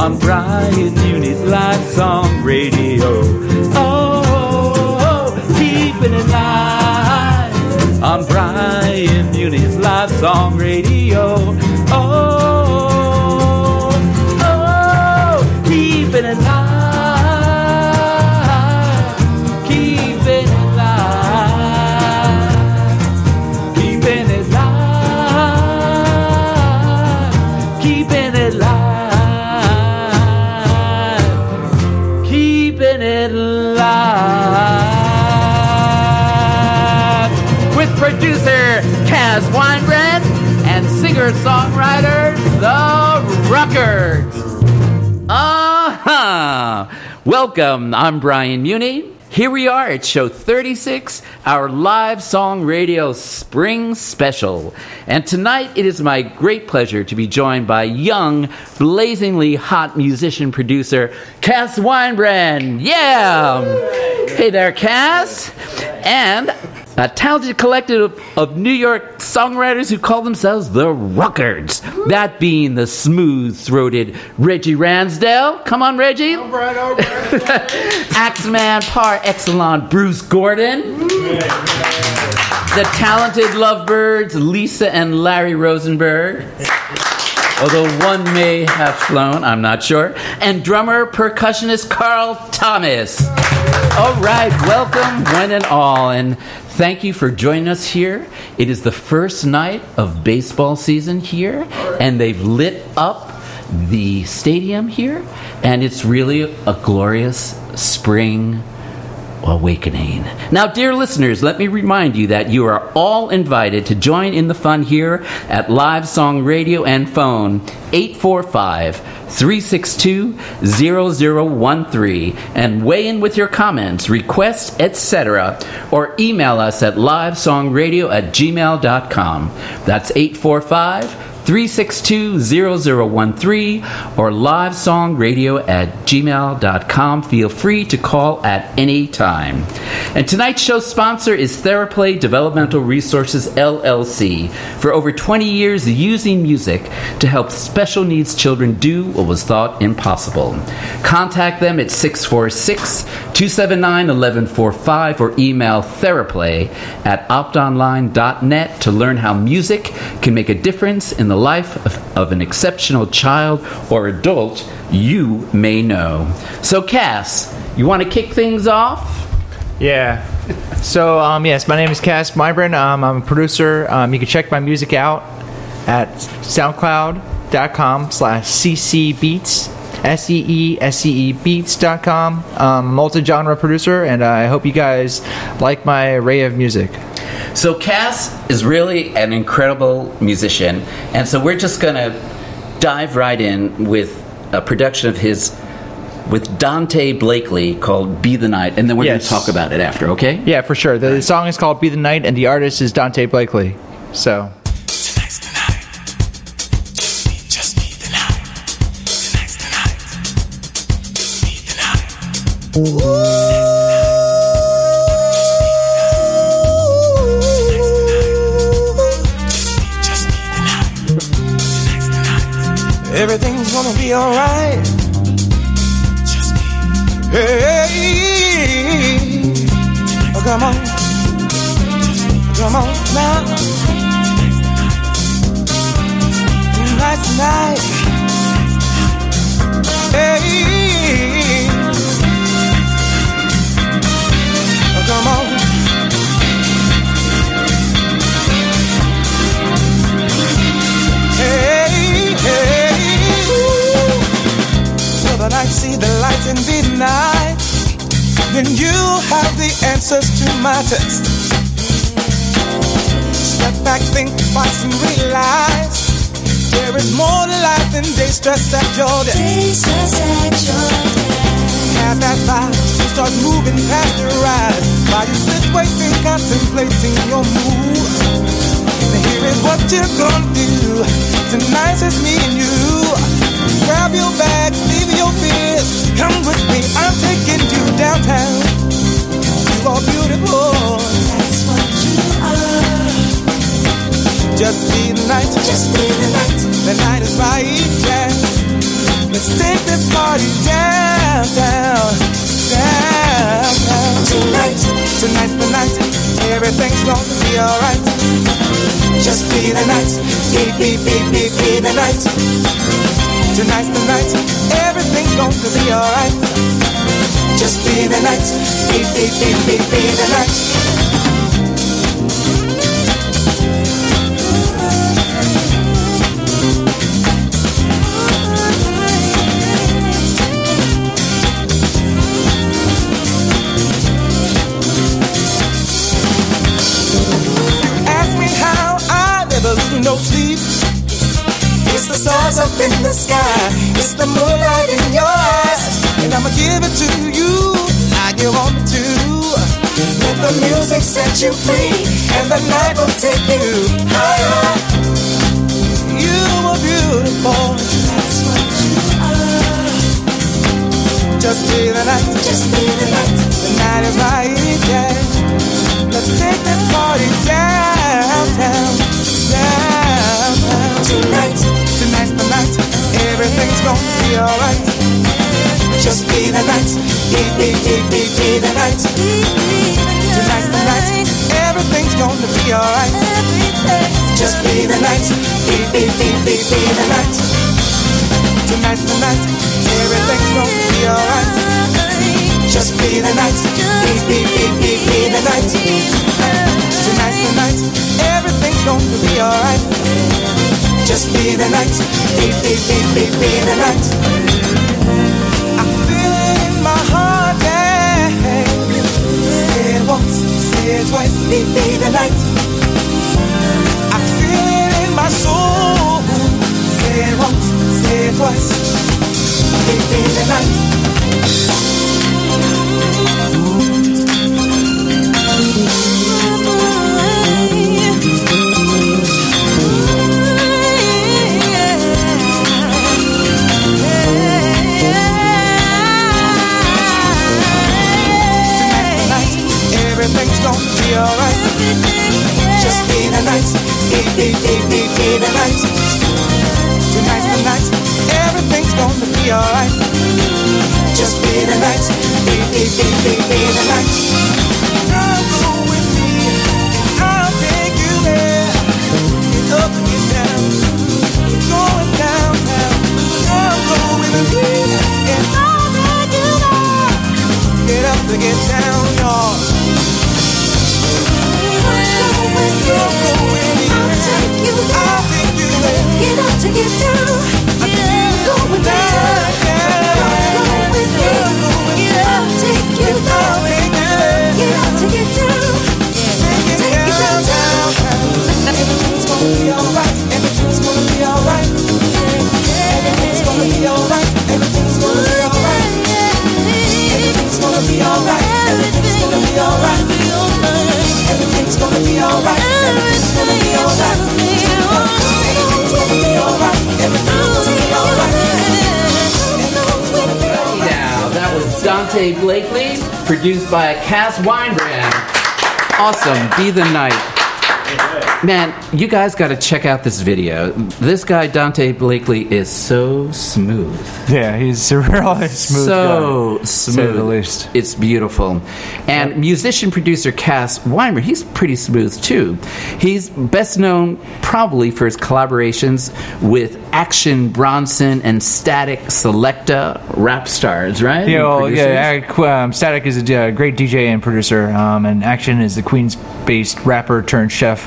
on Brian Welcome. I'm Brian Muni. Here we are at show 36, our live song radio spring special. And tonight it is my great pleasure to be joined by young, blazingly hot musician producer Cass Weinbrand. Yeah! Hey there, Cass. And a talented collective of New York songwriters who call themselves the Ruckerts. That being the smooth throated Reggie Ransdale. Come on, Reggie. All right, all right. Axeman par excellence Bruce Gordon. The talented lovebirds Lisa and Larry Rosenberg. Although one may have flown, I'm not sure. And drummer percussionist Carl Thomas. All right, welcome one and all, and thank you for joining us here. It is the first night of baseball season here, and they've lit up the stadium here, and it's really a glorious spring awakening. Now, dear listeners, let me remind you that you are all invited to join in the fun here at Live Song Radio and Phone 845 362 0013 and weigh in with your comments, requests, etc., or email us at livesongradio at gmail.com. That's 845 362-0013 or livesongradio at gmail.com. Feel free to call at any time. And tonight's show sponsor is Theraplay Developmental Resources LLC. For over 20 years, using music to help special needs children do what was thought impossible. Contact them at 646-279-1145 or email theraplay at optonline.net to learn how music can make a difference in the life of, of an exceptional child or adult you may know. So, Cass, you want to kick things off? Yeah. So, um, yes, my name is Cass Weinbrand. Um, I'm a producer. Um, you can check my music out at soundcloud.com slash ccbeats, S-E-E-S-E-E beats.com. Um, multi-genre producer, and I hope you guys like my array of music. So Cass is really an incredible musician, and so we're just gonna dive right in with a production of his with Dante Blakely called "Be the Night," and then we're Yes. gonna talk about it after. Okay? Yeah, for sure. The song is called Be the Night, and the artist is Dante Blakely. So, Everything's gonna be alright. Just me. Hey, oh, come on, come on now. Tonight's the night. Hey, see the light and be the night. Then you have the answers to my test. Step back, think twice, and realize there is more to life than day stress at your desk. Half past five, you start moving past your eyes while you sit waiting, contemplating your move. Now here is what you're gonna do. Tonight's just me and you. Grab your bag, leave your fears. Come with me, I'm taking you downtown. You are beautiful. That's what you are. Just be the night. Just be the night. The night is right, yeah. Let's take this party downtown, downtown. Tonight, tonight's the night. Everything's gonna be alright. Just be the night, be, be, be, be, be the night. Tonight's the night. Everything's gonna be alright. Just be the night, be, be, be, be, be the night. Set you free. And the night will take you higher. You are beautiful. Just be the night. Just be the night. The night is right, yeah. Let's take this party downtown, downtown. Tonight, tonight's the night. Everything's gonna be alright. Just be the night, be, be, be, be, be the night. Tonight's the night. Everything's gonna be alright. Just be the night, be, be, be, be, be the night. Tonight's the night. Everything's gonna be alright. Just be the night, be, be, be, be, be the night. Tonight's the night, everything's gonna be alright. Just be the night, be, be, be, be, be the night. It twice, be, be the night. I feel it in my soul. Say it once, say it twice, be, be the night. Just be the night, be, be, be, be, be the night. Tonight's the night, everything's gonna be alright. Just be the night, be, be, be, be, be the night. Come go with me, and I'll take you there. Get up and get down, going downtown. Come go with me, and I'll take you there. Get up to get down, y'all. Go gonna be alright. Everything's gonna be alright. Everything's gonna be alright. Everything's gonna be alright. Now, that was Dante Blakely, produced by Cass Weinbrand. Awesome. Be the night. Man, you guys got to check out this video. This guy, Dante Blakely, is so smooth. Yeah, he's a really smooth so guy. smooth. Say the least. It's beautiful. And musician producer Cass Weinbrand, he's pretty smooth too. He's best known probably for his collaborations with Action Bronson and Statik Selektah rap stars, right? Yeah, well, yeah. Um, Static is a uh, great DJ and producer, um, and Action is the Queens-based rapper turned chef.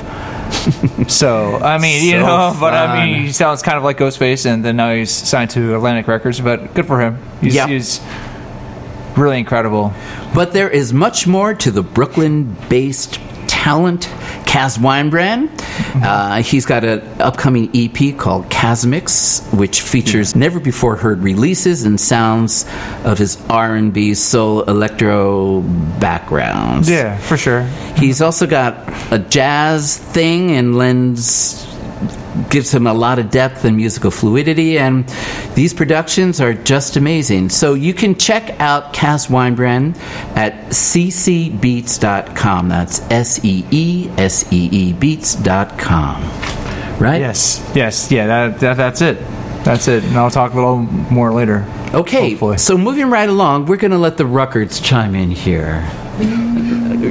so I mean, you So know, but I mean, he sounds kind of like Ghostface, and then now he's signed to Atlantic Records. But good for him. He's, Yep. he's really incredible. But there is much more to the Brooklyn based talent, Cass Weinbrand. Uh, he's got an upcoming EP called Casmix, which features never before heard releases and sounds of his R&B, soul, electro backgrounds. Yeah, for sure. He's also got a jazz thing and lends gives him a lot of depth and musical fluidity and these productions are just amazing. So you can check out Cass Weinbrand at ccbeats.com. That's S E E S E E beats.com. Right? Yes, yes, yeah. That, that that's it. That's it. And I'll talk a little more later. Okay, Hopefully. so moving right along, we're going to let the Ruckerts chime in here.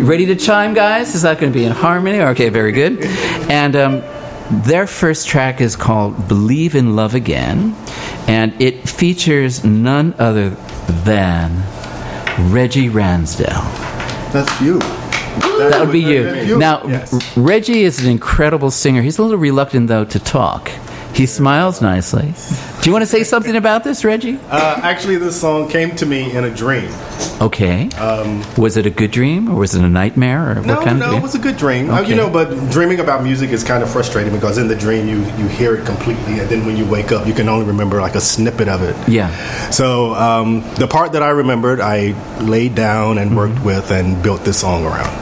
Ready to chime, guys? Is that going to be in harmony? Okay, very good. And um, their first track is called Believe in Love Again, and it features none other than Reggie Ransdell. That's you. That would be you. You. Now, Yes. Reggie is an incredible singer. He's a little reluctant, though, to talk. He smiles nicely. Do you want to say something about this, Reggie? Uh, actually, this song came to me in a dream. Okay. was it a good dream, or was it a nightmare, or Um, No, what kind no, of it was a good dream. Uh, Okay. you know, but dreaming about music is kind of frustrating because in the dream you you hear it completely, and then when you wake up, you can only remember like a snippet of it. Yeah. So um, the part that I remembered, I laid down and worked Mm-hmm. with and built this song around.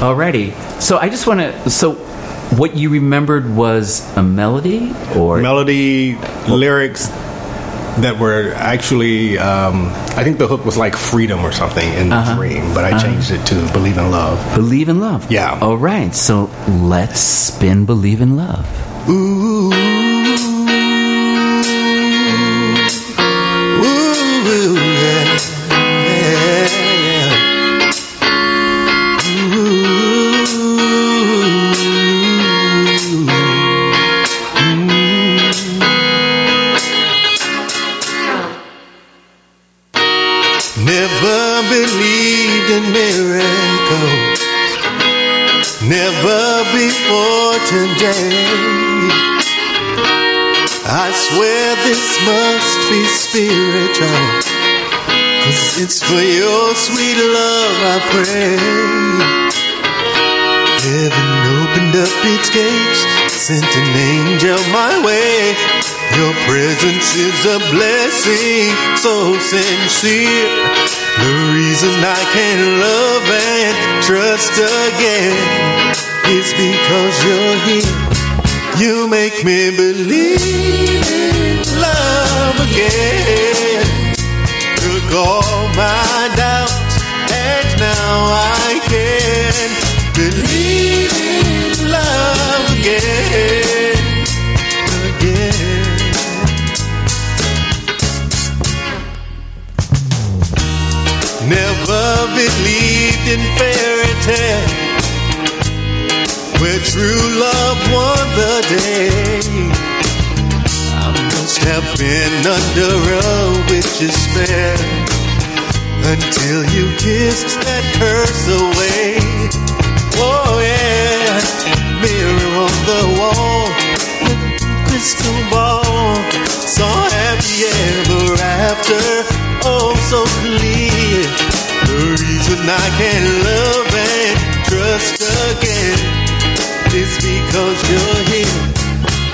Alrighty. So I just want to. So, what you remembered was a melody, or Melody, lyrics that were actually, um, I think the hook was like freedom or something in the Uh-huh. dream, but I changed it to believe in love. believe in love. Yeah. All right. So let's spin "Believe in Love." Ooh, is a blessing so sincere. The reason I can love and trust again is because you're here. You make me believe in love again. Took all my doubts, and now I been under a witch's spell until you kissed that curse away. Oh yeah, mirror on the wall, crystal ball, saw happy ever after. Oh, so clear. The reason I can love and trust again is because you're here.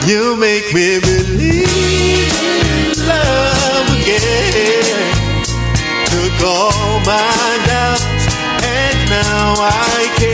You make me believe in love again. Took all my doubts, and now I can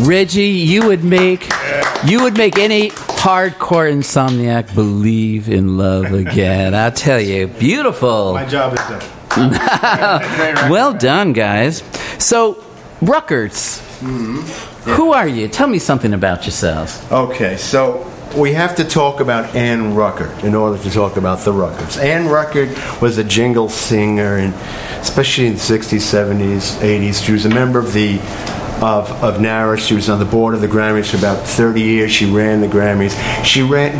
Reggie, you would make you would make any hardcore insomniac believe in love again. I tell you, beautiful. My job is done. Well done, guys. So, Ruckerts, mm-hmm. who are you? Tell me something about yourselves. Okay, so we have to talk about Ann Ruckert in order to talk about the Ruckerts. Ann Ruckert was a jingle singer, and especially in the 60s, 70s, 80s. She was a member of the of, of NARAS. She was on the board of the Grammys for about 30 years. She ran the Grammys. She ran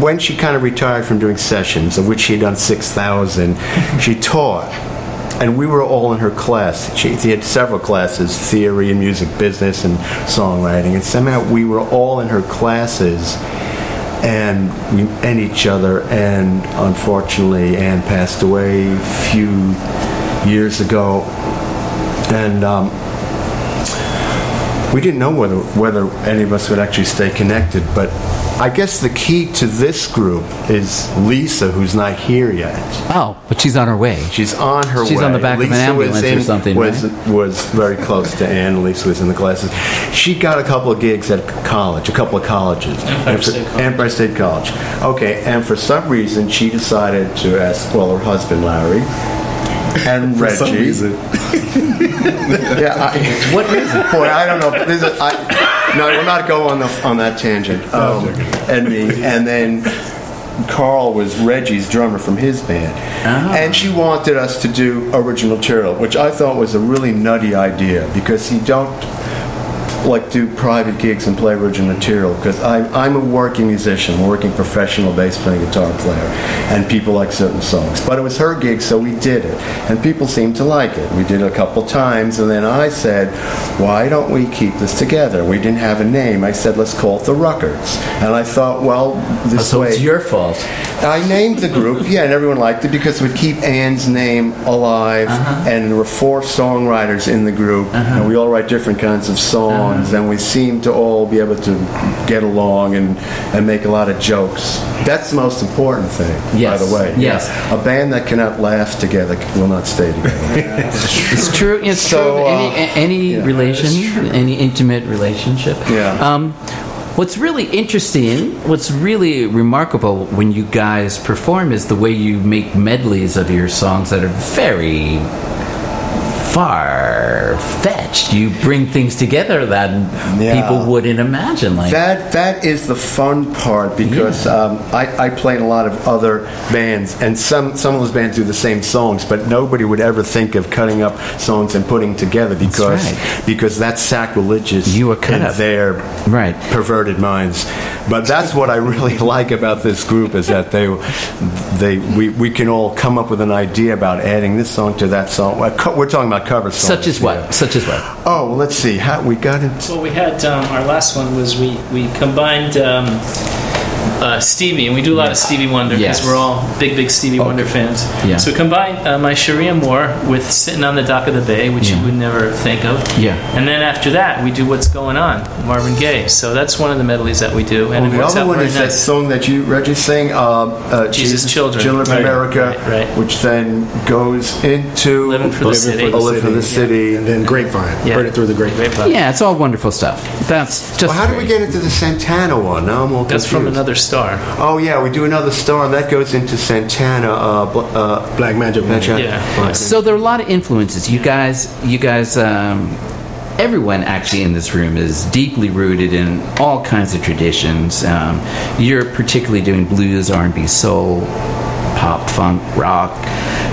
when she kind of retired from doing sessions, of which she had done 6,000. She taught and we were all in her class. She, she had several classes, theory and music business and songwriting, and somehow we were all in her classes, and we met each other. And unfortunately, Ann passed away a few years ago, and um, we didn't know whether whether any of us would actually stay connected. But I guess the key to this group is Lisa, who's not here yet. Oh, but she's on her way. She's on her way. She's way. on the back of an ambulance was or something, Was right? was very close to Ann. Lisa was in the classes. She got a couple of gigs at college, a couple of colleges. Empire And for- State College. Empire State College. Okay, and for some reason she decided to ask, well, her husband Larry and Reggie. Yeah, I, What reason? Boy, I don't know. This is, I, no, we'll not go on the on that tangent. Um, and me, and then Carl was Reggie's drummer from his band, and she wanted us to do original material, which I thought was a really nutty idea because you don't like do private gigs and play original material because I'm a working musician, working professional bass playing guitar player, and people like certain songs. But it was her gig, so we did it, and people seemed to like it. We did it a couple times, and then I said, "Why don't we keep this together?" We didn't have a name. I said, "Let's call it the Ruckerts," and I thought, well, this So way. it's your fault. I named the group, yeah, and everyone liked it because it would keep Ann's name alive. Uh-huh. And there were four songwriters in the group, and we all write different kinds of songs, Uh-huh. And we seem to all be able to get along and, and make a lot of jokes. That's the most important thing, Yes, by the way. yes. A band that cannot laugh together will not stay together. It's true. It's So, true. uh, Any, any yeah. relation, any intimate relationship. Yeah. Um, what's really interesting, what's really remarkable when you guys perform is the way you make medleys of your songs that are very far fetched. You bring things together that Yeah. people wouldn't imagine. Like That that is the fun part because um, I, I play in a lot of other bands, and some some of those bands do the same songs, but nobody would ever think of cutting up songs and putting together because right. because that's sacrilegious You are cut in up. their Right. perverted minds. But that's what I really like about this group is that they they we, we can all come up with an idea about adding this song to that song. We're talking about cover songs. such as what? yeah. Such as what? Oh, well, let's see. How we got it. Well, we had um, our last one was we we combined um, uh, Stevie, and we do a lot of Stevie Wonder because Yes. we're all big, big Stevie Wonder fans. Yeah. So we combined uh, My Cherie Amour with "Sitting on the Dock of the Bay," which Yeah. you would never think of. Yeah. And then after that, we do "What's Going On," Marvin Gaye. So that's one of the medleys that we do, and Oh, it the other one very is that song that you Reggie sang, uh, uh, Jesus Children. Children of Right, America, right, right. which then goes into Living for the Living City. Oh, Living for the City. And then Grapevine. Yeah. Heard it through the grapevine. Yeah, it's all wonderful stuff. That's just. Well, how do we get into the Santana one? Now I'm all That's from confused. another star. Oh yeah, we do another star that goes into Santana. Uh, bl- uh, Black Magic Woman. Magic- Yeah. Right. So there are a lot of influences. You guys, you guys, um, everyone actually in this room is deeply rooted in all kinds of traditions. Um, you're particularly doing blues, R&B, soul, pop, funk, rock,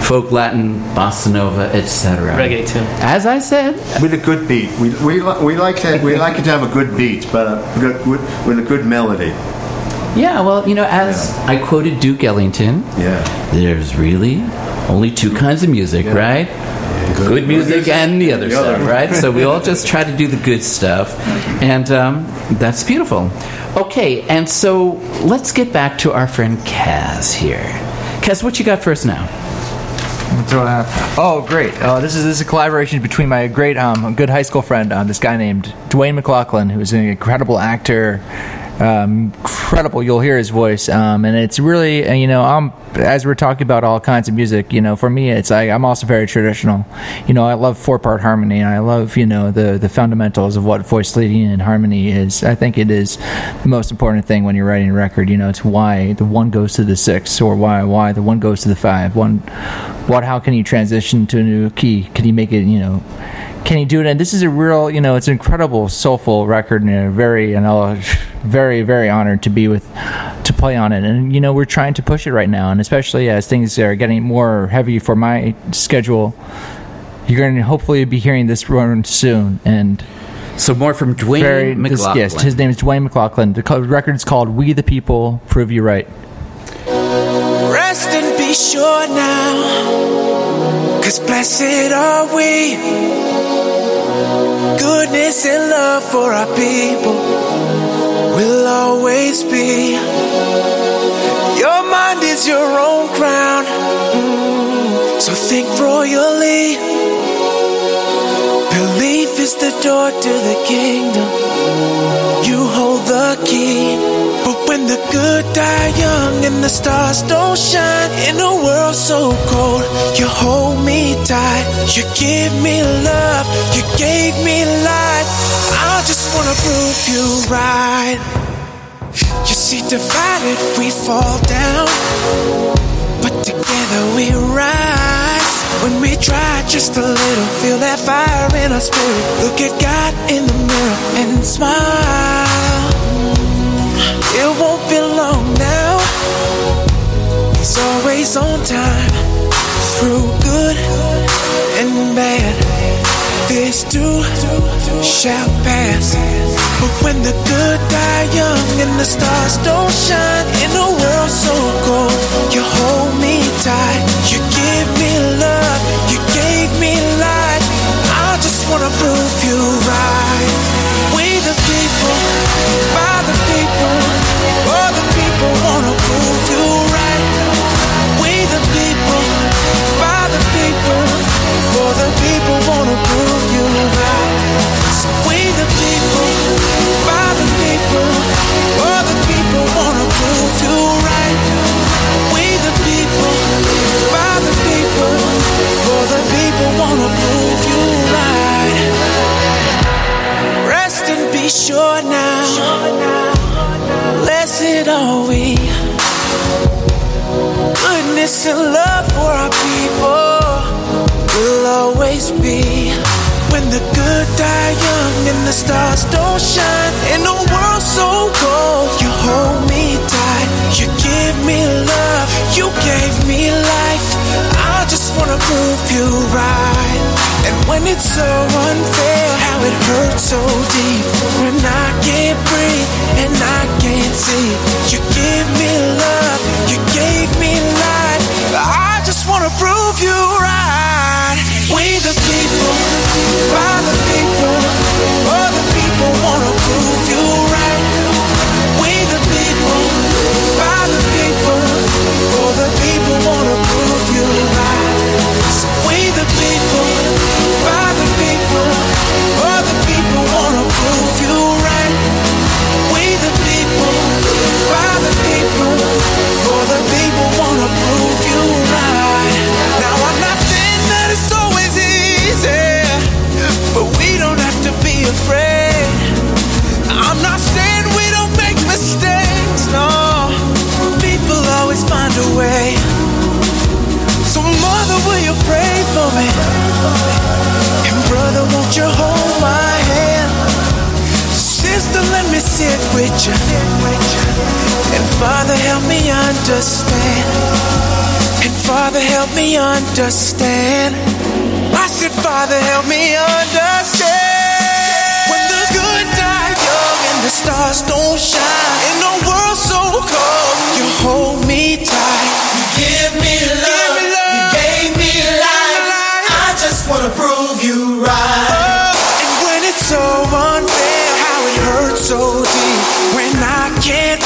folk, Latin, bossa nova, etc. Reggae, too. As I said, With a good beat, we, we, we like to we like it to have a good beat, but a good, with, with a good melody. Yeah. Well, you know, as I quoted Duke Ellington, Yeah. there's really only two kinds of music, right? Good music and the other The other. stuff, right? So we all just try to do the good stuff, and um, that's beautiful. Okay, and so let's get back to our friend Cass here. Cass, what you got for us now? That's what I have. Oh, great! Uh, this is this is a collaboration between my great, um, good high school friend, uh, this guy named Dwayne McLaughlin, who's an incredible actor um, incredible. You'll hear his voice, um, and it's really uh, you know I'm as we're talking about all kinds of music. You know, for me, it's like I'm also very traditional. You know, I love four part harmony, and I love you know the the fundamentals of what voice leading and harmony is. I think it is the most important thing when you're writing a record. You know, it's why the one goes to the six, or why why the one goes to the five. One, what? How can you transition to a new key? Can you make it? You know can he do it? And this is a real, you know, it's an incredible, soulful record, and a very, and I'm very, very honored to be with, to play on it. And you know, we're trying to push it right now, and especially as things are getting more heavy for my schedule, you're going to hopefully be hearing this run soon. And So more from Dwayne very, this- McLaughlin. yes, his name is Dwayne McLaughlin. The co- record is called "We the People Prove You Right." Rest and be sure now, cause blessed are we. Goodness and love for our people will always be. Your mind is your own crown, Mm, so think royally. Belief is the door to the kingdom. You hold the key. But when the good die young and the stars don't shine in a world so cold, you hold me tight. You give me love. You gave me life. I just wanna prove you right. You see, divided we fall down, but together we rise. When we try just a little, feel that fire in our spirit. Look at God in the mirror and smile. It won't be long now. He's always on time, through good and bad. This too shall pass. But when the good die young and the stars don't shine in a world so cold, you hold me tight. You give me love. You gave me life. I just wanna prove you right. We the people, by the people, wanna prove you right. We the people, by the people. For the people wanna prove it's so unfair, how it hurts so deep. When I can't breathe and I can't see, way. So, mother, will you pray for me? And, brother, won't you hold my hand? Sister, let me sit with you. And, Father, help me understand. And, Father, help me understand. I said, Father, help me understand. Stars don't shine in a world so cold, you hold me tight. You give me love. You gave me life. I just wanna prove you right. Oh, and when it's so unfair, how it hurts so deep. When I can't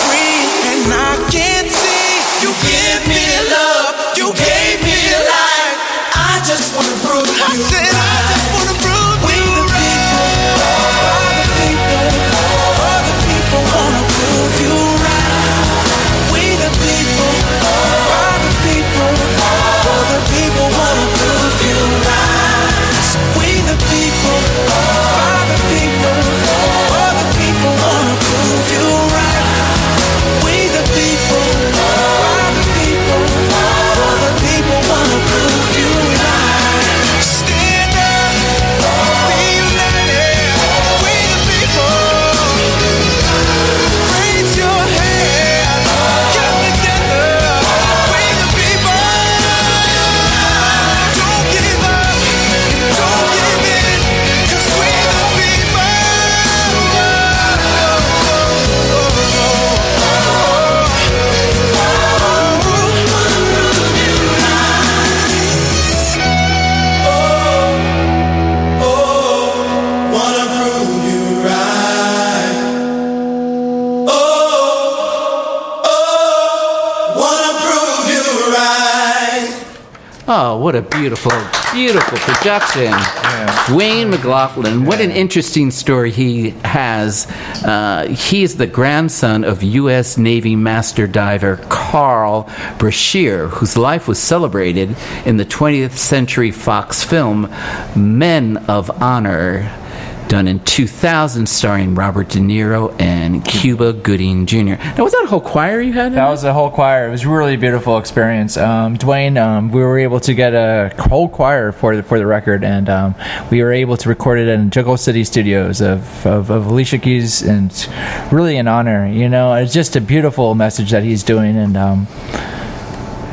what a beautiful, beautiful production. Dwayne McLaughlin, what an interesting story he has. Uh, he is the grandson of U.S. Navy master diver Carl Brashear, whose life was celebrated in the 20th Century Fox film Men of Honor. Done in 2000, starring Robert De Niro and Cuba Gooding Jr. Now, was that a whole choir you had? in That was a whole choir. It was a really beautiful experience. Um, Dwayne, um, we were able to get a whole choir for the, for the record, and um, we were able to record it in Jungle City Studios of, of, of Alicia Keys, and really an honor. You know, it's just a beautiful message that he's doing, and um,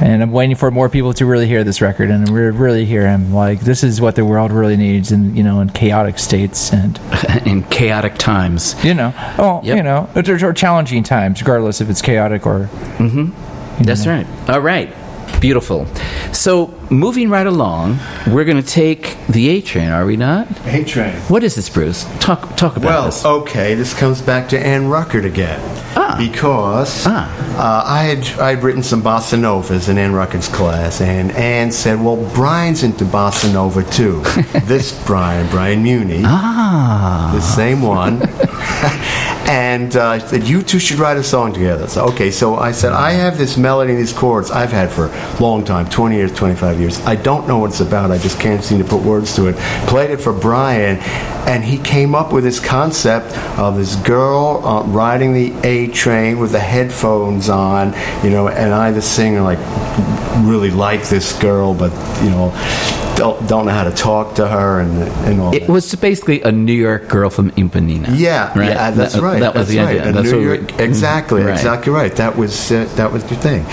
and I'm waiting for more people to really hear this record and re- really hear him. Like this is what the world really needs, in you know, in chaotic states and in chaotic times. you know, oh, Yep. you know, or, or challenging times, regardless if it's chaotic or mm-hmm. That's right. All right. Beautiful. So, moving right along, we're going to take the A train, are we not? A train. What is this, Bruce? Talk talk about Well, this. Well, okay, this comes back to Ann Ruckert again. Ah. Because Ah. uh, I had I'd written some bossa novas in Ann Ruckert's class, and Ann said, "Well, Brian's into bossa nova too. this Brian, Brian Muni, Ah. the same one." and uh, said, "You two should write a song together." So okay, so I said, "I have this melody, and these chords I've had for a long time, 20 years, 25 years. I don't know what it's about. I just can't seem to put words to it." Played it for Brian, and he came up with this concept of this girl uh, riding the A train with the headphones on, you know, and I, the singer, like really like this girl, but you know, don't don't know how to talk to her and and all. It that. was basically a New York girl from Ipanema. Yeah, right? yeah, that's That- right. That was that's the right. idea. That's New what we- York, exactly, Right. exactly right. That was uh, that was the thing.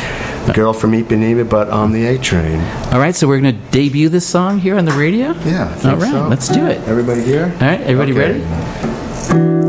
The girl from Ipanema, but on the A train. All right, so we're going to debut this song here on the radio? Yeah, All right, so. let's do it. Everybody here? All right, everybody Okay. ready?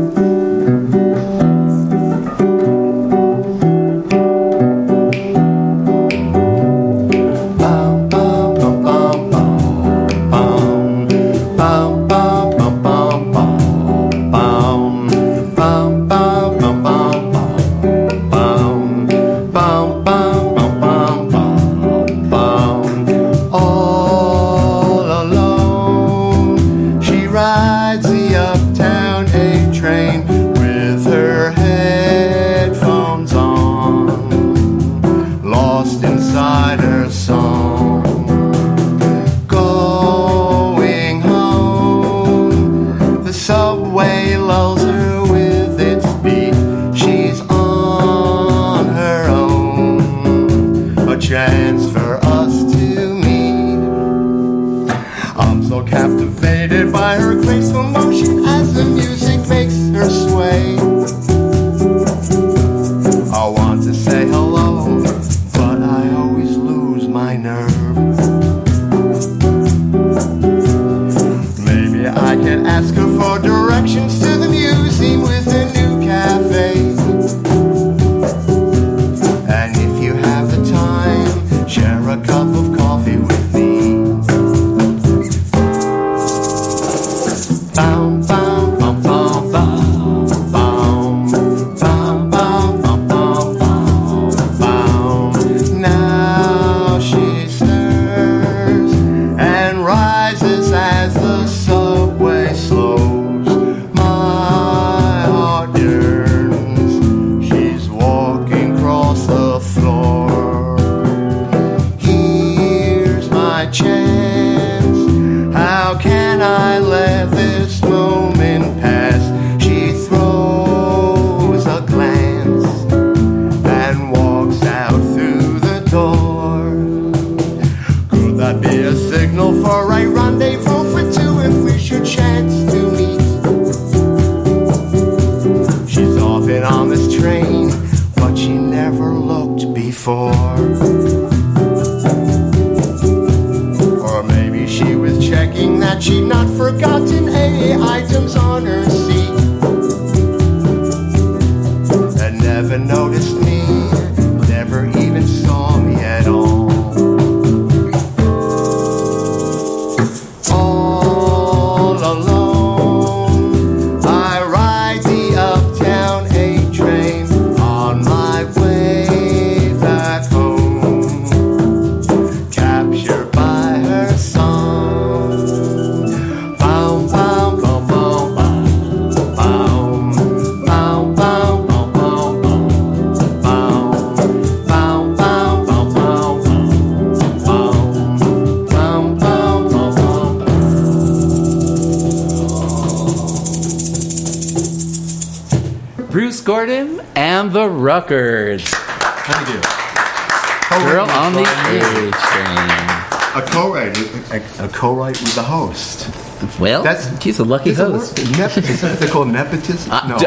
That's- he's a lucky host. work? Nep- is that what they call nepotism? Uh, no. d-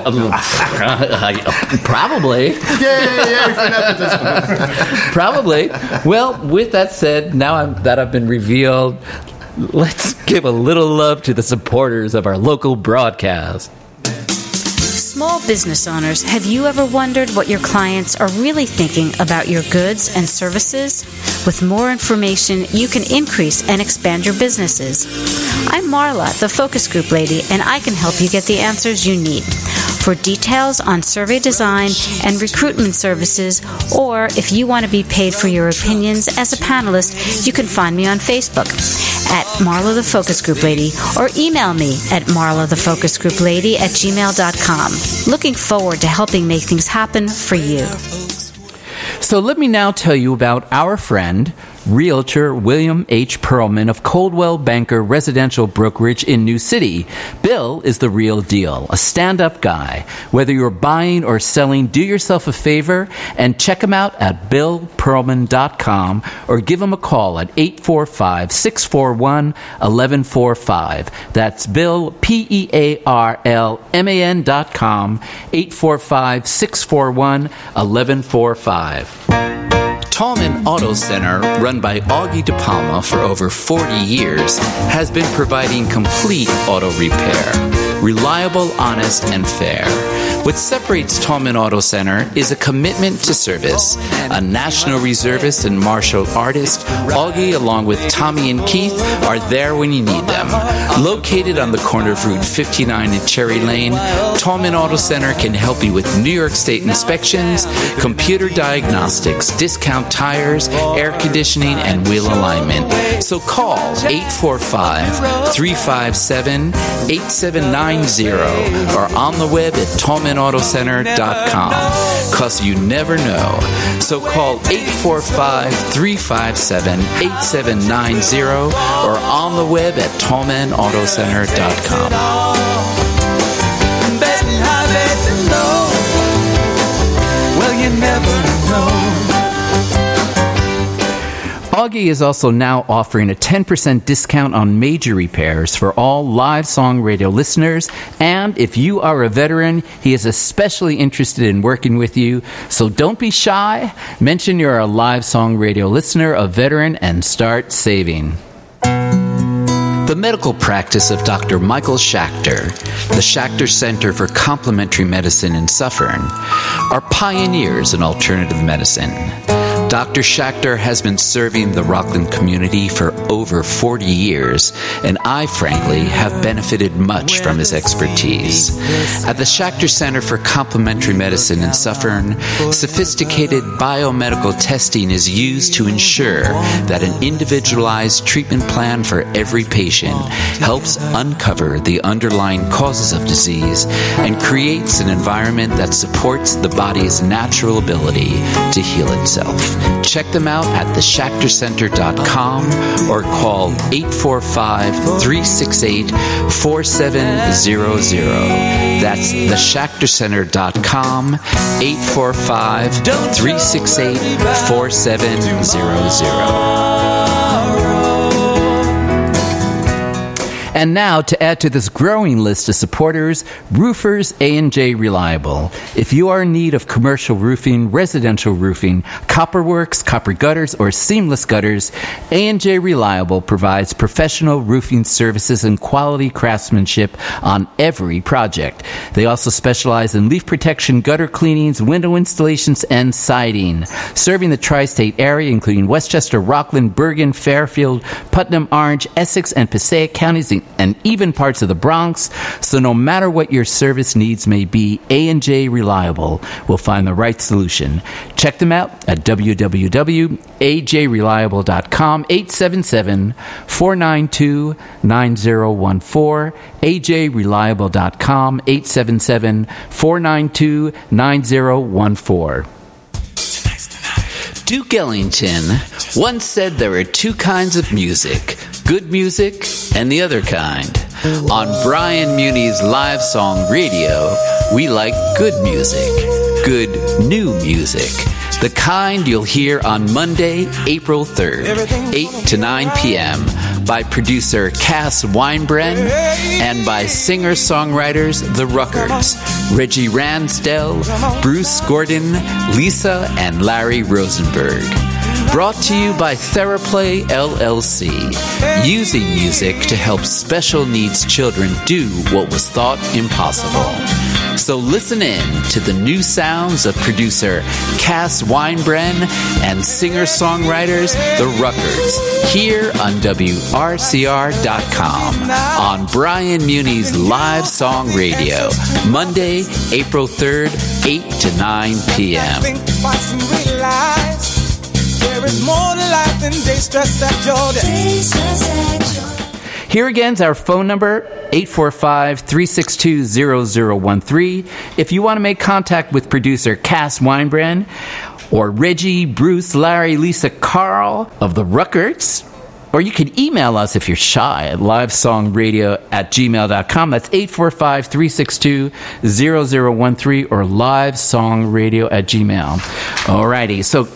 probably. Yay, yay nepotism. Probably. Well, with that said, now I'm, that I've been revealed, let's give a little love to the supporters of our local broadcast. Small business owners, have you ever wondered what your clients are really thinking about your goods and services? With more information, you can increase and expand your businesses. I'm Marla, the focus group lady, and I can help you get the answers you need. For details on survey design and recruitment services, or if you want to be paid for your opinions as a panelist, you can find me on Facebook Marla the Focus Group Lady or email me at Marla the Focus Group Lady at gmail.com. Looking forward to helping make things happen for you. So let me now tell you about our friend, Realtor William H. Perlman of Coldwell Banker Residential Brokerage in New City. Bill is the real deal, a stand up guy. Whether you're buying or selling, do yourself a favor and check him out at billperlman.com or give him a call at 845 641 1145. That's Bill, P E A R L M A N dot com, 845 641 1145. Tallman Auto Center, run by Augie DePalma for over 40 years, has been providing complete auto repair. Reliable, honest, and fair. What separates Tallman Auto Center is a commitment to service. A national reservist and martial artist, Augie, along with Tommy and Keith, are there when you need them. Located on the corner of Route 59 and Cherry Lane, Tallman Auto Center can help you with New York State inspections, computer diagnostics, discount tires, air conditioning, and wheel alignment. So call 845 357 8790 or on the web at tallmanautocenter.com. Cause you never know. So call 845 357 8790 or on the web at tallmanautocenter.com. Augie is also now offering a 10% discount on major repairs for all live song radio listeners. And if you are a veteran, he is especially interested in working with you. So don't be shy. Mention you're a live song radio listener, a veteran, and start saving. The medical practice of Dr. Michael Schachter, the Schachter Center for Complementary Medicine in Suffern, are pioneers in alternative medicine. Dr. Schachter has been serving the Rockland community for over 40 years, and I frankly have benefited much from his expertise. At the Schachter Center for Complementary Medicine in Suffern, sophisticated biomedical testing is used to ensure that an individualized treatment plan for every patient helps uncover the underlying causes of disease and creates an environment that supports the body's natural ability to heal itself. Check them out at theschachtercenter.com or call 845 368 4700. That's theschachtercenter.com 845 368 4700. And now to add to this growing list of supporters, Roofers A&J Reliable. If you are in need of commercial roofing, residential roofing, copper works, copper gutters, or seamless gutters, A&J Reliable provides professional roofing services and quality craftsmanship on every project. They also specialize in leaf protection, gutter cleanings, window installations, and siding. Serving the tri-state area, including Westchester, Rockland, Bergen, Fairfield, Putnam, Orange, Essex, and Passaic counties, and even parts of the Bronx. So no matter what your service needs may be, A&J Reliable will find the right solution. Check them out at www.ajreliable.com 877-492-9014 ajreliable.com 877-492-9014 Duke Ellington once said there are two kinds of music good music and the other kind. On Brian Muni's live song radio, we like good music, good new music. The kind you'll hear on Monday, April 3rd, 8 to 9 p.m. by producer Cass Weinbrand and by singer songwriters The Ruckerts, Reggie Ransdell, Bruce Gordon, Lisa, and Larry Rosenberg. Brought to you by Theraplay LLC, using music to help special needs children do what was thought impossible. So listen in to the new sounds of producer Cass Weinbrand and singer-songwriters The Ruckerts here on WRCR.com on Brian Muni's live song radio, Monday, April 3rd, 8 to 9 p.m. Think twice and realize there is more to life than day stress at your day. Here again is our phone number, 845 362 0013. If you want to make contact with producer Cass Weinbrand or Reggie, Bruce, Larry, Lisa, Carl of the Ruckerts, or you can email us if you're shy at livesongradio at gmail.com. That's 845 362 0013 or livesongradio at gmail. Alrighty, so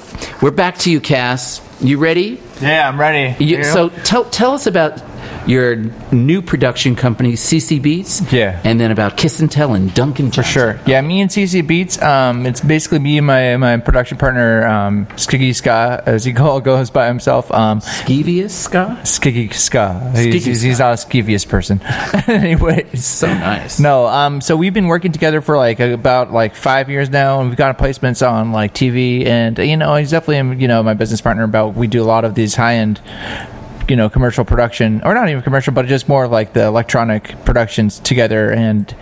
we're back to you, Cass. You ready? Yeah, I'm ready. You? So tell tell us about your new production company, CC Beats. Yeah. And then about Kiss and Tell and Duncan Johnson. Sure. Yeah, me and CC Beats. Um, it's basically me and my my production partner, um, Skiggy Ska, as he call, goes by himself. Um, Skeevious Ska. Skiggy Ska. He's, he's, he's not a skeevious person. Anyways, So nice. no. Um, so we've been working together for like about like five years now, and we've got placements on like TV, and you know, he's definitely you know my business partner. About we do a lot of these high end you know commercial production or not even commercial but just more like the electronic productions together and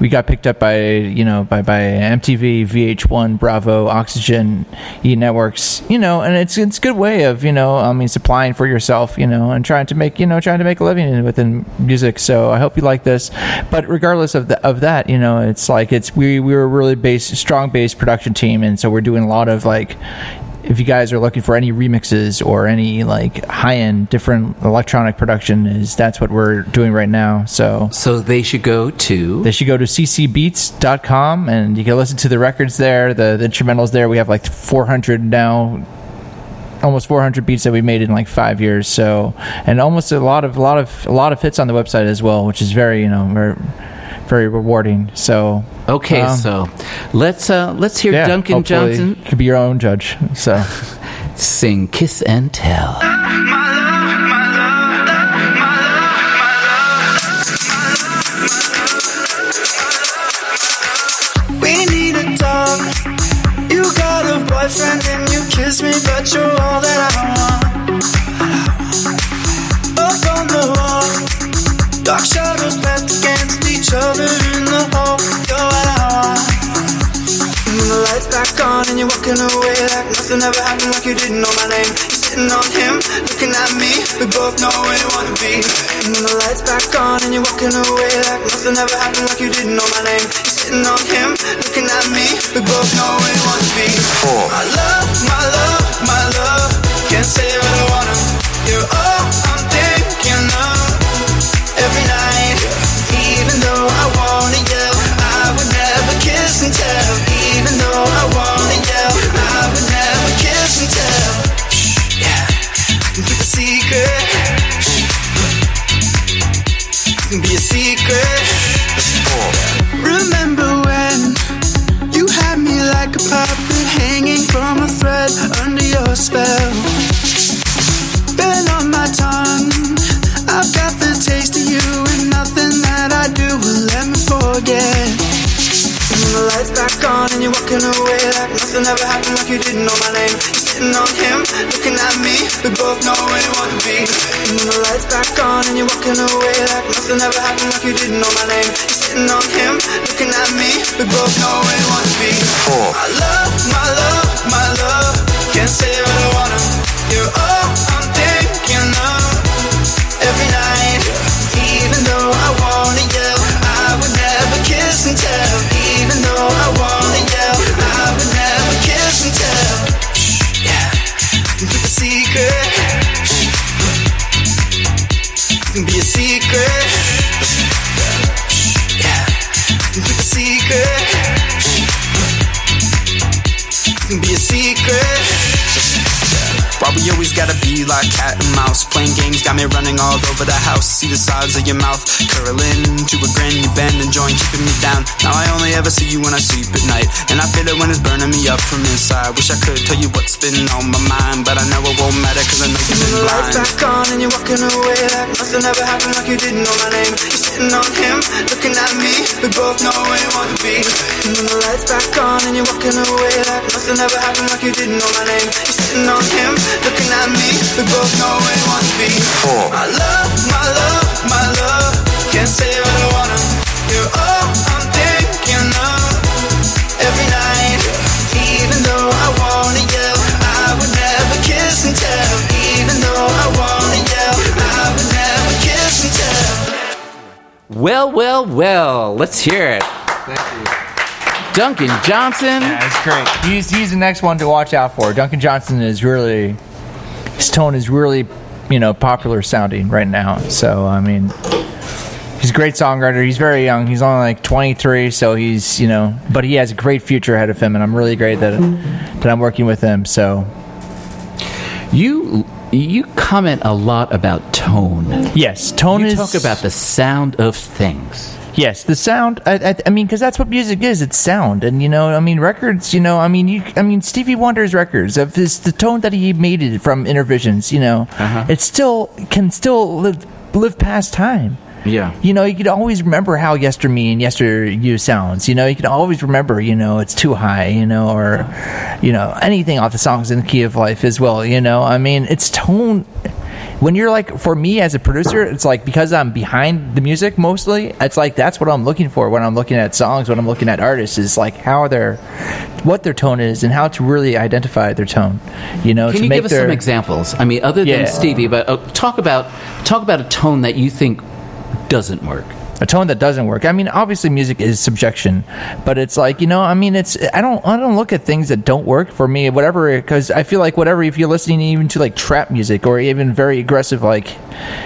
we got picked up by you know by by MTV, VH1, Bravo, Oxygen, E Networks, you know, and it's it's a good way of you know I mean supplying for yourself, you know, and trying to make you know trying to make a living within music. So I hope you like this. But regardless of the, of that, you know, it's like it's we we were a really base strong base production team, and so we're doing a lot of like if you guys are looking for any remixes or any like high end different electronic production is that's what we're doing right now so So they should go to. they should go to ccbeats.com and you can listen to the records there the, the instrumentals there we have like 400 now almost 400 beats that we made in like five years so and almost a lot of a lot of a lot of hits on the website as well which is very you know very very rewarding so Okay, um, so let's uh, let's hear yeah, Duncan Johnson you can be your own judge so sing "Kiss and Tell." We need a talk. You got a boyfriend and you kiss me, but you're all that I want. Up on the wall, dark shadows backed against each other in the hall. You're what I want. When the lights back on and you're walking away like nothing ever happened, like you didn't know my name. You're sitting on him, looking at me. We both know where you wanna be. And when the lights back on and you're walking away like nothing ever happened, like you didn't know my name. You're sitting on him, looking at me. We both know where you wanna be. My love, my love, my love. Can't say what I wanna. You're all I'm thinking tell. Even though I wanna yell, I would never kiss and tell. Yeah, keep a secret. Can be a secret. Remember when you had me like a puppet hanging from a thread under your spell? Been on my tongue. I've got the taste of you, and nothing that I do will let me forget. The lights back on and you're walking away like nothing ever happened, like you didn't know my name. You're sitting on him, looking at me. We both know where you wanna be. And when the lights back on and you're walking away like nothing ever happened, like you didn't know my name. You're sitting on him, looking at me. We both know where you wanna be. My love, my love, my love. Can't say what I wanna. You're all I'm thinking of every night. Like cat and mouse Playing games got me running all over the house See the sides of your mouth curling to a grin You bend and join keeping me down Now I only ever see you when I sleep at night And I feel it when it's burning me up from inside Wish I could tell you what's been on my mind But I know it won't matter cause I know you've been the lights back on and you're walking away like nothing ever happened, like you didn't know my name. You're sitting on him, looking at me. We both know where you want to be. And when the lights back on and you're walking away like nothing ever happened, like you didn't know my name. You're sitting on him, looking at me. We both know where you want to be. My love, my love, my love. Can't say what I wanna. You're all I'm thinking of every night. Even though I wanna yell, I would never kiss and tell. Even though I wanna yell, I would never kiss and tell. Well, well, well. Let's hear it. Thank you. Duncan Johnson. Yeah, it's great. He's he's the next one to watch out for. Duncan Johnson is really his tone is really you know popular sounding right now. So I mean, he's a great songwriter. He's very young. He's only like 23, so he's you know, but he has a great future ahead of him, and I'm really great that that I'm working with him. So You you comment a lot about tone. yes, tone You is talk about the sound of things. Yes, the sound. I, I, I mean, because that's what music is. It's sound, and you know, I mean, records. You know, I mean, you, I mean, Stevie Wonder's records of this, the tone that he made it from Innervisions. You know, Uh-huh. it still can still live live past time. Yeah. You know, you can always remember how Yester Me and Yester You sounds. You know, you can always remember, you know, it's too high, you know, or, you know, anything off the songs in the key of life as well. You know, I mean, it's tone. When you're like, for me as a producer, it's like because I'm behind the music mostly, it's like that's what I'm looking for when I'm looking at songs, when I'm looking at artists, is like how their, what their tone is and how to really identify their tone. You know, Can to you give us their, some examples? I mean, other than Yeah. Stevie, but uh, talk about talk about a tone that you think doesn't work. A tone that doesn't work. I mean, obviously music is subjection, but it's like, you know, I mean, it's I don't I don't look at things that don't work for me whatever cuz I feel like whatever if you're listening even to like trap music or even very aggressive like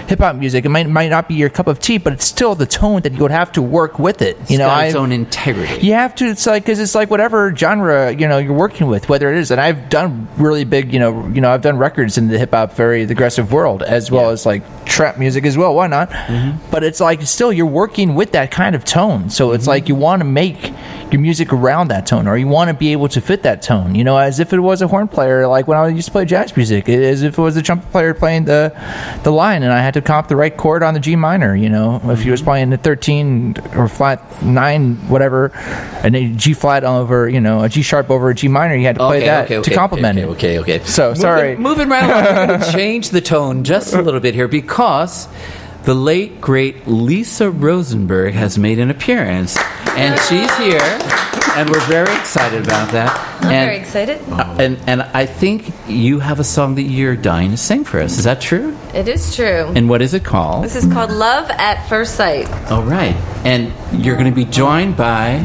hip hop music, it might might not be your cup of tea, but it's still the tone that you would have to work with it. You It's know, got its I've- own integrity. you have to. It's like because it's like whatever genre you know you're working with, whether it is. And I've done really big, you know, you know, I've done records in the hip hop, very aggressive world, as well as like trap music as well. Why not? Mm-hmm. But it's like still you're working with that kind of tone. So it's like you want to make your music around that tone, or you want to be able to fit that tone. You know, as if it was a horn player, like when I used to play jazz music, as if it was a trumpet player playing the the line, and I had to comp the right chord on the G minor. You know, if he was playing the 13 or flat nine, whatever, and a G flat over, you know, a G sharp over a G minor, you had to play Okay, that okay, to okay, complement okay, it. Okay, okay. So Moving- sorry. Moving right along, to change the tone just a little bit here because the late great Lisa Rosenberg has made an appearance, and she's here, and we're very excited about that. I'm and, very excited. uh, and and I think you have a song that you're dying to sing for us. Is that true? It is true. And what is it called? This is called Love at First Sight. All right. And you're going to be joined by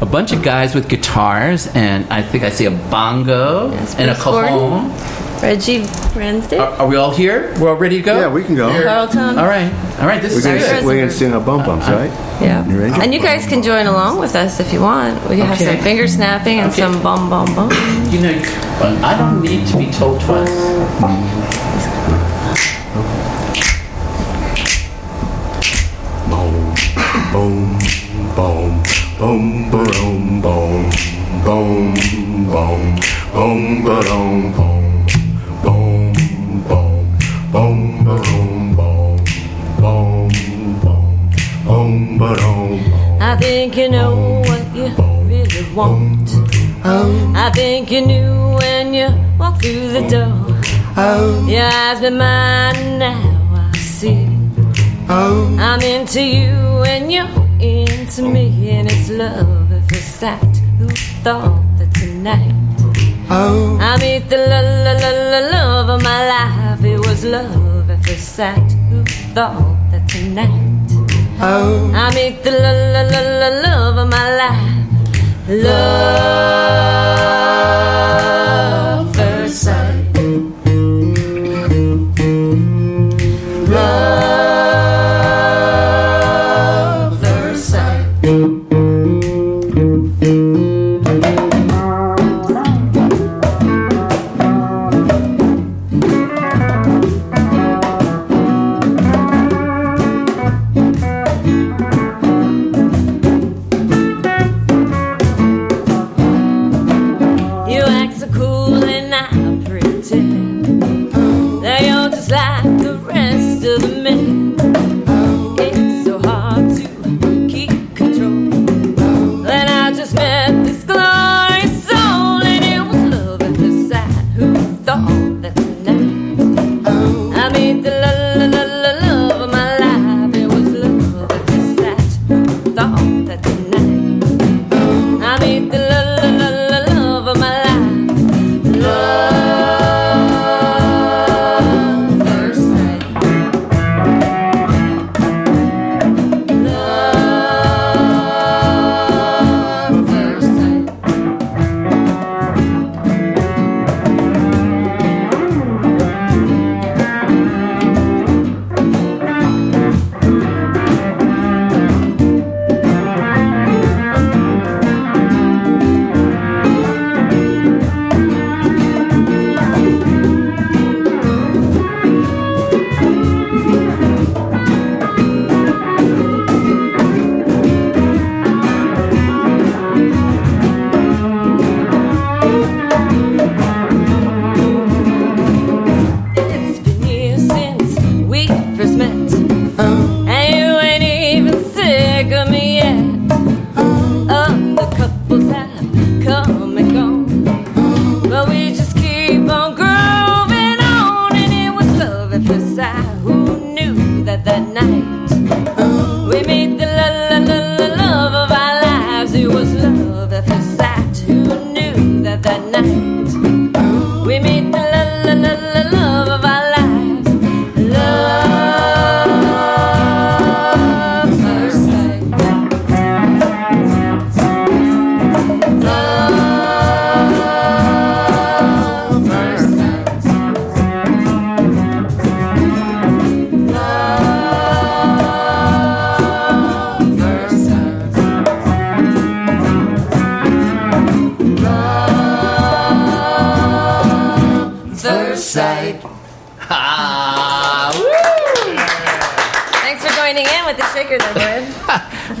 a bunch of guys with guitars, and I think I see a bongo and a cajon. Gordon. Cajon. Reggie Ransdale. Are, are we all here? We're all ready to go? Yeah, we can go. Carlton. All right. All right. This We're is gonna, good. sing, we're gonna sing our bum bums, right? Yeah. You ready? And you guys can join along with us if you want. We can have some finger snapping and Okay. some bum bum bum. You know, I don't need to be told twice. Boom, boom, boom, boom, boom, boom, boom, boom, boom, boom, boom, boom, boom, boom, boom, boom, boom, boom, boom, boom. I think you know what you really want. Oh. I think you knew when you walked through the door. Oh. Your eyes been mine now. I see. Oh. I'm into you and you're into me, and it's love at first sight. Who thought that tonight? Oh. I meet the la la la la love of my life. It was love at first sight. Who thought that tonight? Oh. I meet the la la la la love of my life. Love first sight.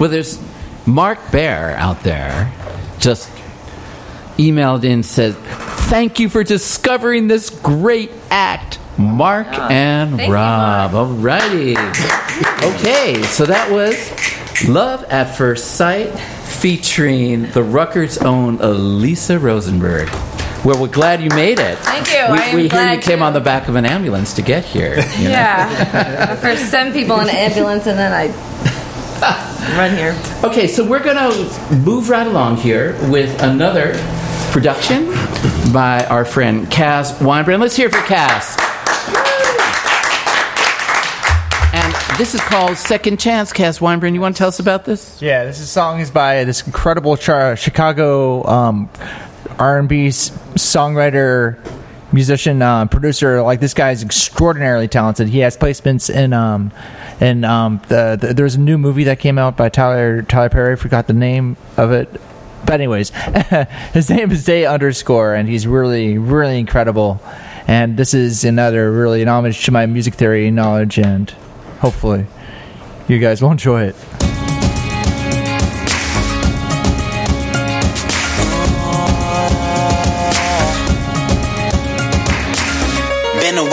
Well, there's Mark Bear out there just emailed in said, "Thank you for discovering this great act." Mark and Thank you, Rob. Alrighty. Okay, so that was Love at First Sight featuring the Ruckerts' own Elisa Rosenberg. Well, we're glad you made it. Thank you. We, I am we hear you came on the back of an ambulance to get here. you know? Yeah. First send people an ambulance and then I run here. Okay, so we're going to move right along here with another production by our friend Cass Weinbrand. Let's hear it for Cass. And this is called Second Chance. Cass Weinbrand, you want to tell us about this? Yeah, this is song is by this incredible char- Chicago um, R&B s- songwriter, musician, uh, producer. Like this guy is extraordinarily talented. He has placements in um, in um, the, the there's a new movie that came out by Tyler Tyler Perry. Forgot the name of it. But anyways, his name is Day underscore, and he's really really incredible. And this is another really an homage to my music theory knowledge, and hopefully you guys will enjoy it.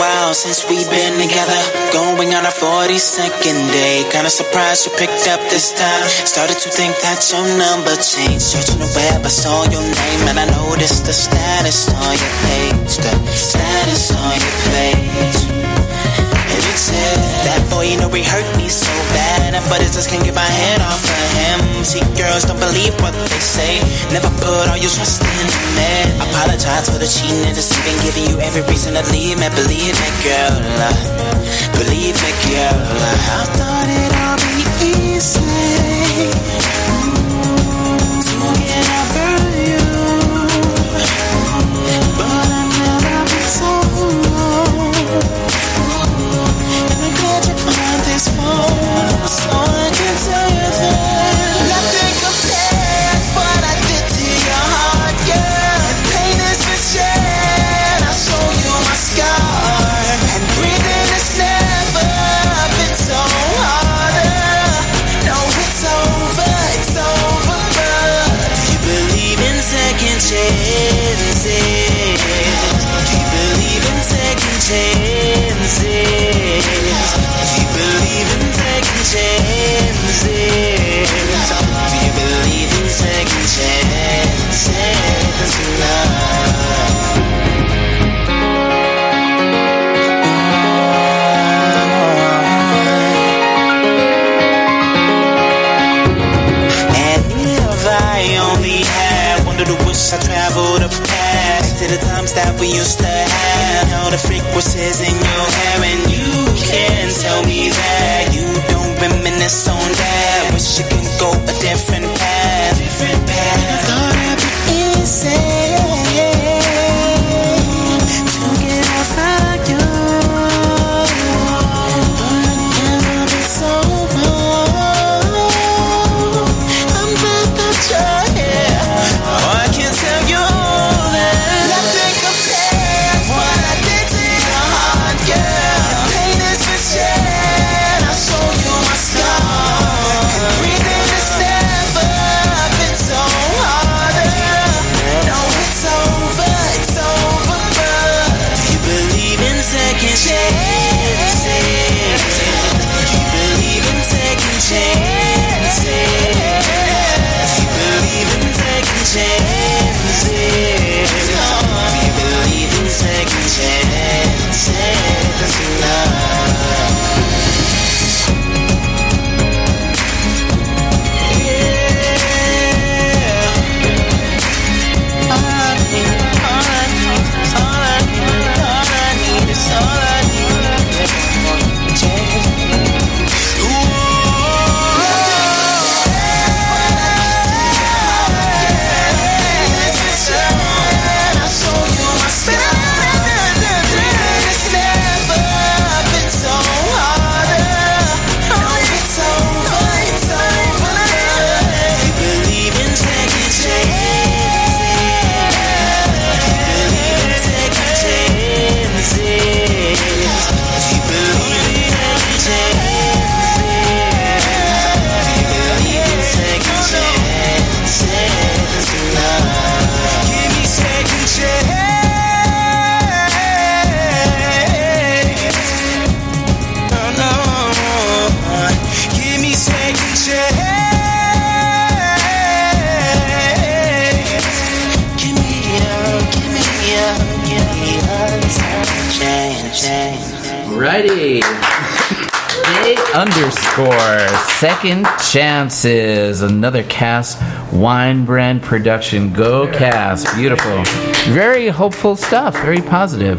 While since we've been together. Going on our 42nd day. Kinda surprised you picked up this time. Started to think that your number changed. Searching the web, I saw your name and I noticed the status on your page. The status on your page. It said, that boy, you know, he hurt me so bad. But I just can't get my head off of him. See, girls don't believe what they say. Never put all your trust in a man. Apologize for the cheating and deceiving. Giving you every reason to leave me. Believe me, girl. Believe me, girl. I thought it'd all be easy. That we used to have. All the frequencies in your hair, and you can tell me that you don't reminisce on that. Wish you can go a different Righty. A underscore second chances. Another cast wine brand production. Go Cass. Beautiful. Very hopeful stuff. Very positive.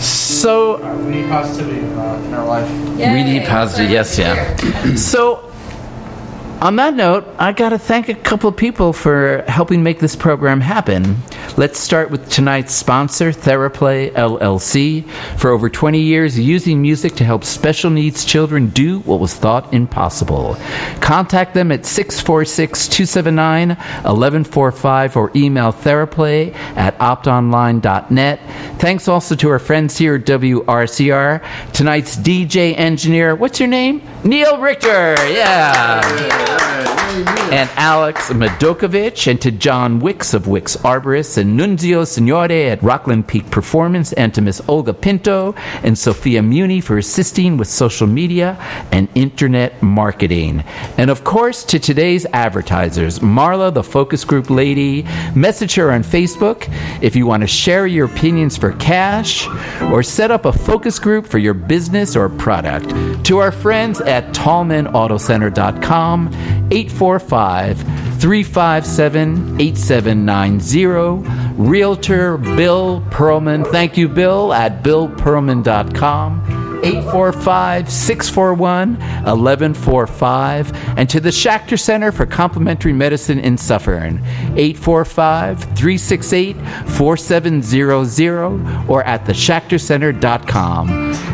So we need positivity uh, in our life. we need positive. Yes, yeah. So on that note, I got to thank a couple of people for helping make this program happen. Let's start with tonight's sponsor, Theraplay LLC. For over 20 years, using music to help special needs children do what was thought impossible. Contact them at 646 279 1145 or email Theraplay at optonline.net. Thanks also to our friends here at WRCR. Tonight's DJ engineer, what's your name? Neil Richter. Yeah and Alex Medokovich, and to John Wicks of Wicks Arborists, and Nunzio Signore at Rockland Peak Performance, and to Miss Olga Pinto and Sophia Muni for assisting with social media and internet marketing. And of course, to today's advertisers, Marla, the focus group lady, message her on Facebook if you want to share your opinions for cash or set up a focus group for your business or product. To our friends at tallmanautocenter.com, 845 357 8790. Realtor Bill Perlman. Thank you, Bill, at billperlman.com. 845 641 1145. And to the Schachter Center for Complementary Medicine in Suffern. 845 368 4700 or at theschachtercenter.com.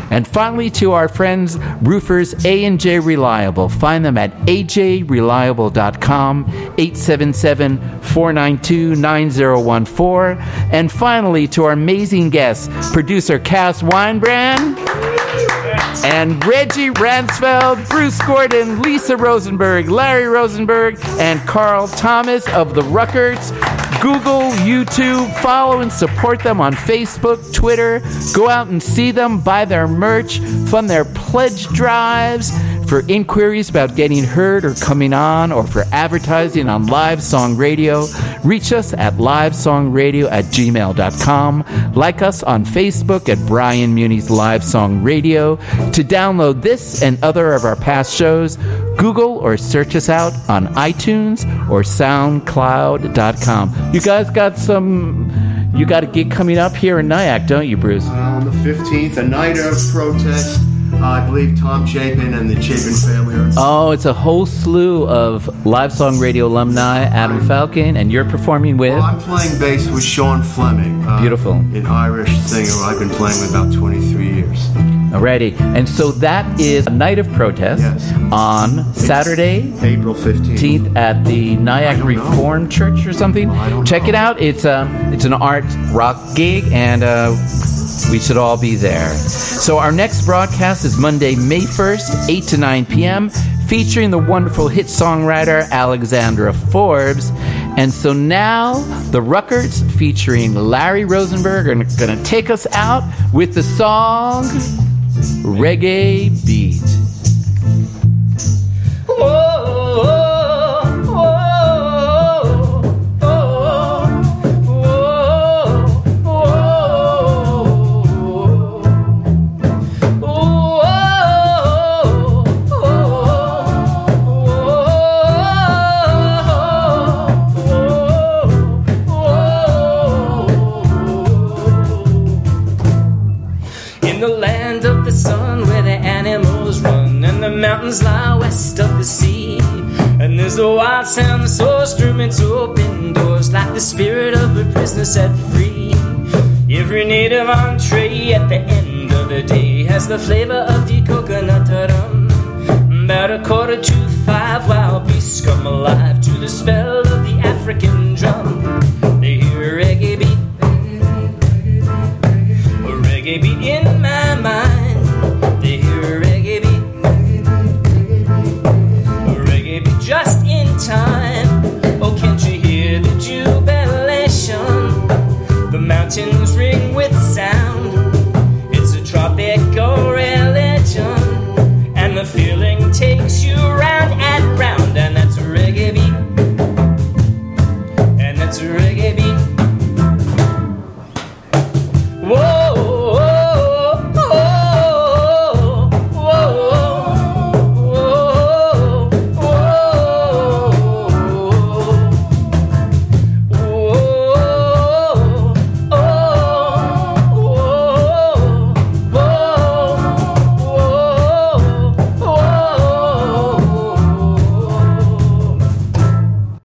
And finally, to our friends, roofers A&J Reliable. Find them at ajreliable.com, 877-492-9014. And finally, to our amazing guests, producer Cass Weinbrand and Reggie Ransfeld, Bruce Gordon, Lisa Rosenberg, Larry Rosenberg, and Carl Thomas of the Ruckerts. Google, YouTube, follow and support them on Facebook, Twitter. Go out and see them, buy their merch, fund their pledge drives. For inquiries about getting heard or coming on, or for advertising on Live Song Radio, reach us at livesongradio at gmail.com. Like us on Facebook at Brian Muni's Live Song Radio. To download this and other of our past shows, Google or search us out on iTunes or SoundCloud.com. You guys got some. You got a gig coming up here in Nyack, don't you, Bruce? On the 15th, a night of protest. Uh, I believe Tom Chapin and the Chapin family are. Oh, it's a whole slew of live song radio alumni. Adam Falcon, and you're performing with. Well, I'm playing bass with Sean Fleming. uh, Beautiful. An Irish singer I've been playing with about 23 years. Alrighty, and so that is a night of protest on Saturday, April 15th, at the Nyack Reformed Church or something. Check it out. It's um, it's an art rock gig, and uh, we should all be there. So our next broadcast is Monday, May 1st, 8 to 9 p.m., featuring the wonderful hit songwriter Alexandra Forbes. And so now the Ruckerts featuring Larry Rosenberg are going to take us out with the song Reggae Beat. The flavor of the coconut rum. About a quarter to five, wild beasts come alive to the spell